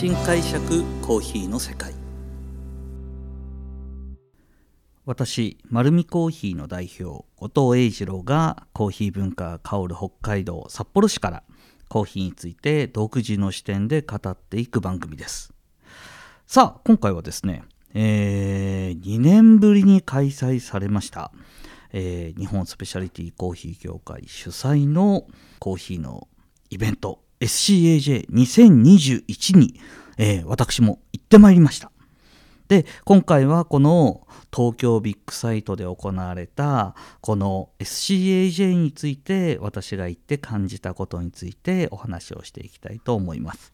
新解釈コーヒーの世界。私丸見コーヒーの代表後藤英二郎がコーヒー文化が香る北海道札幌市からコーヒーについて独自の視点で語っていく番組です。さあ今回はですね、えー、2年ぶりに開催されましたえー、日本スペシャリティコーヒー業界主催のコーヒーのイベント SCAJ2021 に、えー、私も行ってまいりました。で今回はこの東京ビッグサイトで行われたこの SCAJ について私が行って感じたことについてお話をしていきたいと思います。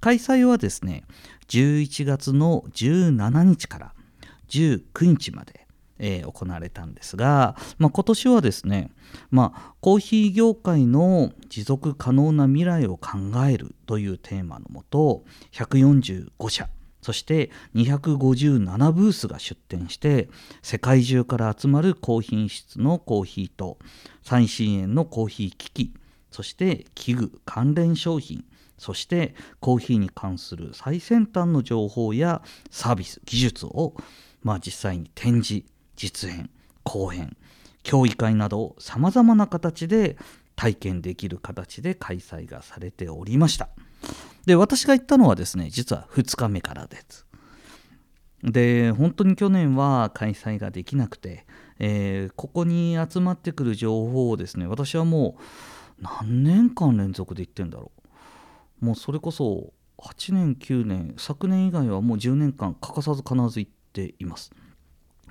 開催はですね11月の17日から19日までえー、行われたんですが、まあ、今年はですね、まあ、コーヒー業界の持続可能な未来を考えるというテーマのもと145社そして257ブースが出展して世界中から集まる高品質のコーヒーと最新鋭のコーヒー機器そして器具関連商品そしてコーヒーに関する最先端の情報やサービス技術を、まあ、実際に展示実演講演協議会などさまざまな形で体験できる形で開催がされておりました。で私が行ったのはですね実は2日目からです。で本当に去年は開催ができなくて、えー、ここに集まってくる情報をですね私はもう何年間連続で行ってんだろう。もうそれこそ8年9年昨年以外はもう10年間欠かさず必ず行っています。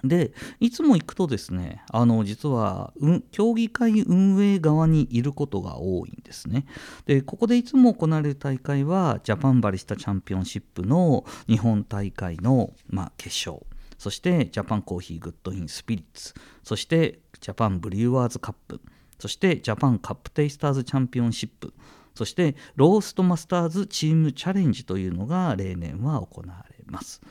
でいつも行くとですねあの実は、うん、競技会運営側にいることが多いんですね。でここでいつも行われる大会はジャパンバリスタチャンピオンシップの日本大会の、まあ、決勝。そしてジャパンコーヒーグッドインスピリッツ。そしてジャパンブリュワーズカップ。そしてジャパンカップテイスターズチャンピオンシップ。そしてローストマスターズチームチャレンジというのが例年は行われます。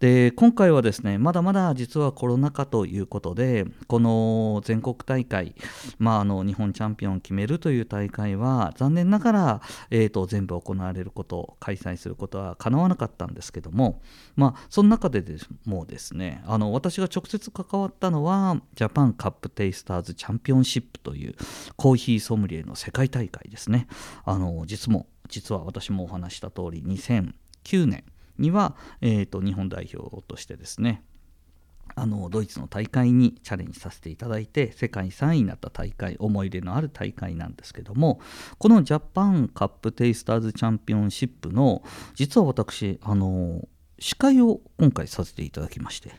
で今回はですねまだまだ実はコロナ禍ということでこの全国大会、まあ、あの日本チャンピオンを決めるという大会は残念ながら、えーと、全部行われること開催することはかなわなかったんですけども、まあ、その中ででもですねあの私が直接関わったのはジャパンカップテイスターズチャンピオンシップというコーヒーソムリエの世界大会ですねあの実も実は私もお話した通り2009年には、えーと、日本代表としてですねあのドイツの大会にチャレンジさせていただいて世界3位になった大会思い入れのある大会なんですけどもこのジャパンカップテイスターズチャンピオンシップの実は私あの司会を今回させていただきまして、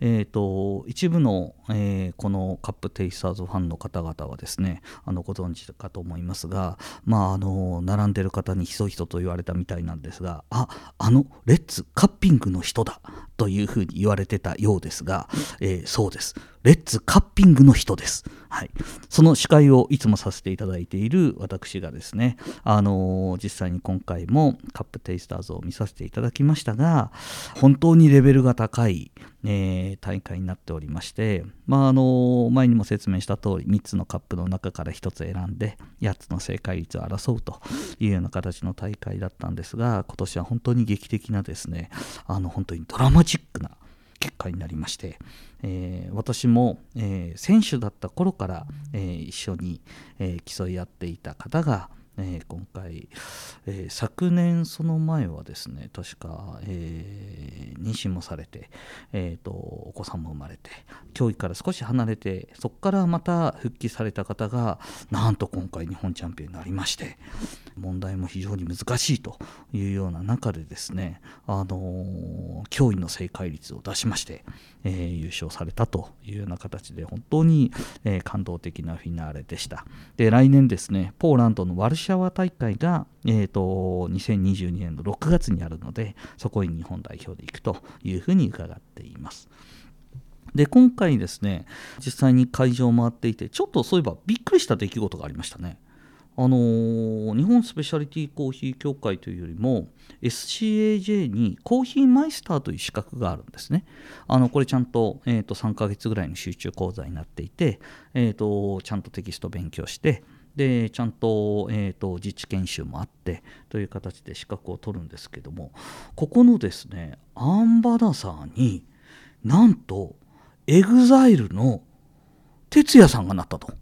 えーと、一部の、えー、このカップテイスターズファンの方々はですねあのご存知かと思いますが、まあ、あの並んでる方にひそひそと言われたみたいなんですがああのレッツカッピングの人だというふうに言われてたようですが、えー、そうですレッツカッピングの人です。はい、その司会をいつもさせていただいている私がですね、あのー、実際に今回もカップテイスターズを見させていただきましたが本当にレベルが高い、えー、大会になっておりまして、まああの、前にも説明した通り3つのカップの中から1つ選んで8つの正解率を争うというような形の大会だったんですが今年は本当に劇的なですねあの本当にドラマチックな結果になりまして、えー、私も、えー、選手だった頃から、えー、一緒に、え競い合っていた方が、えー、今回、えー、昨年その前はですね確か、えー、妊娠もされて、えーと、お子さんも生まれて競技から少し離れてそこからまた復帰された方がなんと今回日本チャンピオンになりまして問題も非常に難しいというような中でですね、あの驚異の正解率を出しまして、えー、優勝されたというような形で本当に、えー、感動的なフィナーレでした。で来年ですねポーランドのワルシャワ大会が、えーと、2022年の6月にあるのでそこに日本代表で行くというふうに伺っています。で今回ですね実際に会場を回っていてちょっとそういえばびっくりした出来事がありましたね。あのー、日本スペシャリティコーヒー協会というよりも SCAJ にコーヒーマイスターという資格があるんですね。あのこれちゃんと,、えー、と3ヶ月ぐらいの集中講座になっていて、えーと、ちゃんとテキスト勉強してでちゃんと,、えーと、自治研修もあってという形で資格を取るんですけどもここのですねアンバサダーになんとエグザイルの TETSUYAさんがなったと。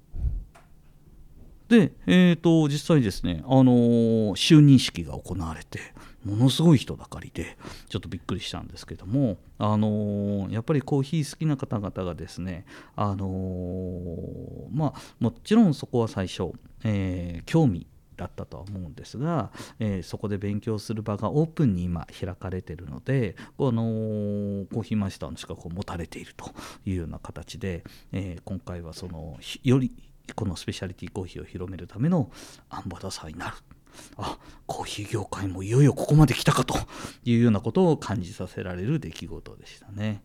で、えーと、実際ですね、あのー、就任式が行われてものすごい人だかりでちょっとびっくりしたんですけども、あのー、やっぱりコーヒー好きな方々がですね、あのー、まあ、もちろんそこは最初、え興味だったとは思うんですが、えー、そこで勉強する場がオープンに今開かれているので、あのー、コーヒーマスターの資格を持たれているというような形で、えー、今回はそのよりこのスペシャリティコーヒーを広めるためのアンバサダーになる。あコーヒー業界もいよいよここまで来たかというようなことを感じさせられる出来事でしたね。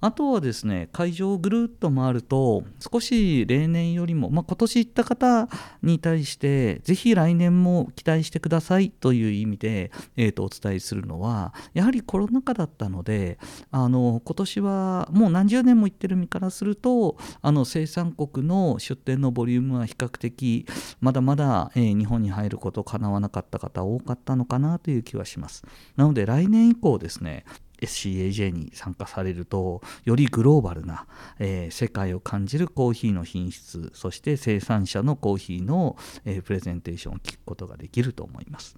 あとはですね会場をぐるっと回ると少し例年よりも、まあ、今年行った方に対してぜひ来年も期待してくださいという意味で、えー、とお伝えするのはやはりコロナ禍だったのであの今年はもう何十年も行ってる身からするとあの生産国の出店のボリュームは比較的まだまだ、えー、日本に入ることかなわわなかった方多かったのかなという気はします。なので来年以降ですね SCAJ に参加されるとよりグローバルな、えー、世界を感じるコーヒーの品質そして生産者のコーヒーの、えー、プレゼンテーションを聞くことができると思います。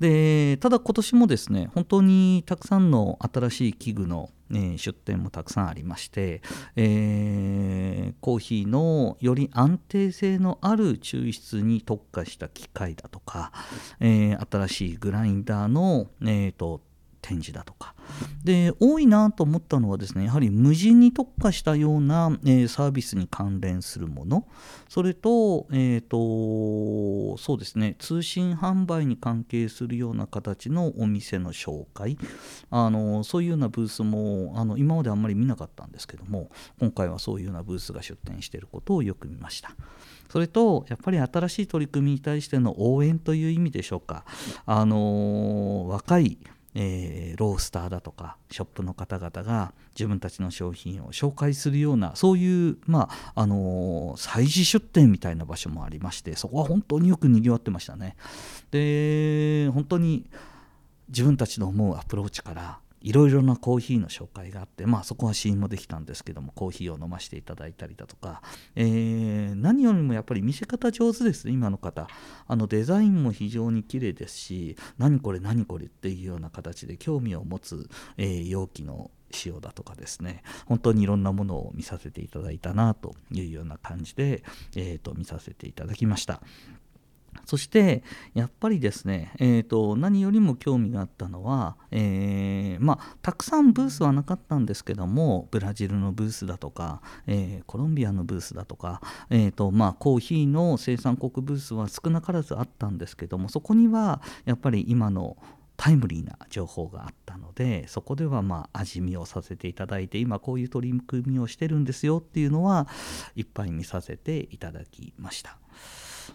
でただ今年もですね本当にたくさんの新しい器具の、え出店もたくさんありまして、えー、コーヒーのより安定性のある抽出に特化した機械だとか、えー、新しいグラインダーの、えーと展示だとかで多いなと思ったのはですねやはり無人に特化したような、えー、サービスに関連するもの。それと,、えーとそうですね通信販売に関係するような形のお店の紹介。あのそういうようなブースもあの今まであんまり見なかったんですけども今回はそういうようなブースが出展していることをよく見ました。それとやっぱり新しい取り組みに対しての応援という意味でしょうか、あの若いえー、ロースターだとかショップの方々が自分たちの商品を紹介するようなそういう、まああのー、催事出店みたいな場所もありましてそこは本当によくにぎわってましたね。で本当に自分たちの思うアプローチからいろいろなコーヒーの紹介があって、まあ、そこは試飲もできたんですけどもコーヒーを飲ませていただいたりだとか、えー、何よりもやっぱり見せ方上手です今の方あのデザインも非常に綺麗ですし何これ何これっていうような形で興味を持つ、えー、容器の仕様だとかですね本当にいろんなものを見させていただいたなというような感じで、えーと見させていただきました。そしてやっぱりですね、えーと、何よりも興味があったのは、えー、まあ、たくさんブースはなかったんですけどもブラジルのブースだとか、えー、コロンビアのブースだとか、えーとまあ、コーヒーの生産国ブースは少なからずあったんですけどもそこにはやっぱり今のタイムリーな情報があったのでそこではまあ味見をさせていただいて今こういう取り組みをしてるんですよっていうのはいっぱい見させていただきました。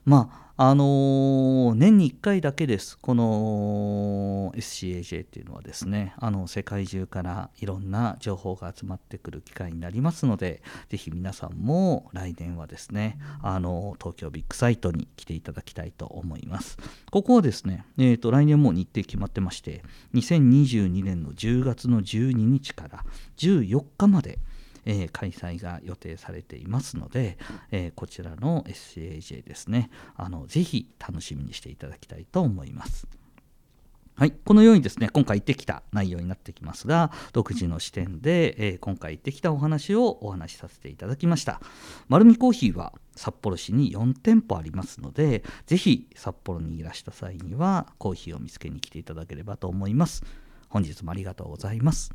まああのー、年に1回だけです、この SCAJ っていうのはですね、あの世界中からいろんな情報が集まってくる機会になりますので、ぜひ皆さんも来年はですね、あの東京ビッグサイトに来ていただきたいと思います。ここはですね、えー、と来年も日程決まってまして、2022年の10月の12日から14日まで、えー、開催が予定されていますので、えー、こちらの SCAJ ですね。あのぜひ楽しみにしていただきたいと思います。はい、このようにですね今回行ってきた内容になってきますが独自の視点で、えー、今回行ってきたお話をお話しさせていただきました。丸るコーヒーは札幌市に4店舗ありますのでぜひ札幌にいらした際にはコーヒーを見つけに来ていただければと思います。本日もありがとうございます。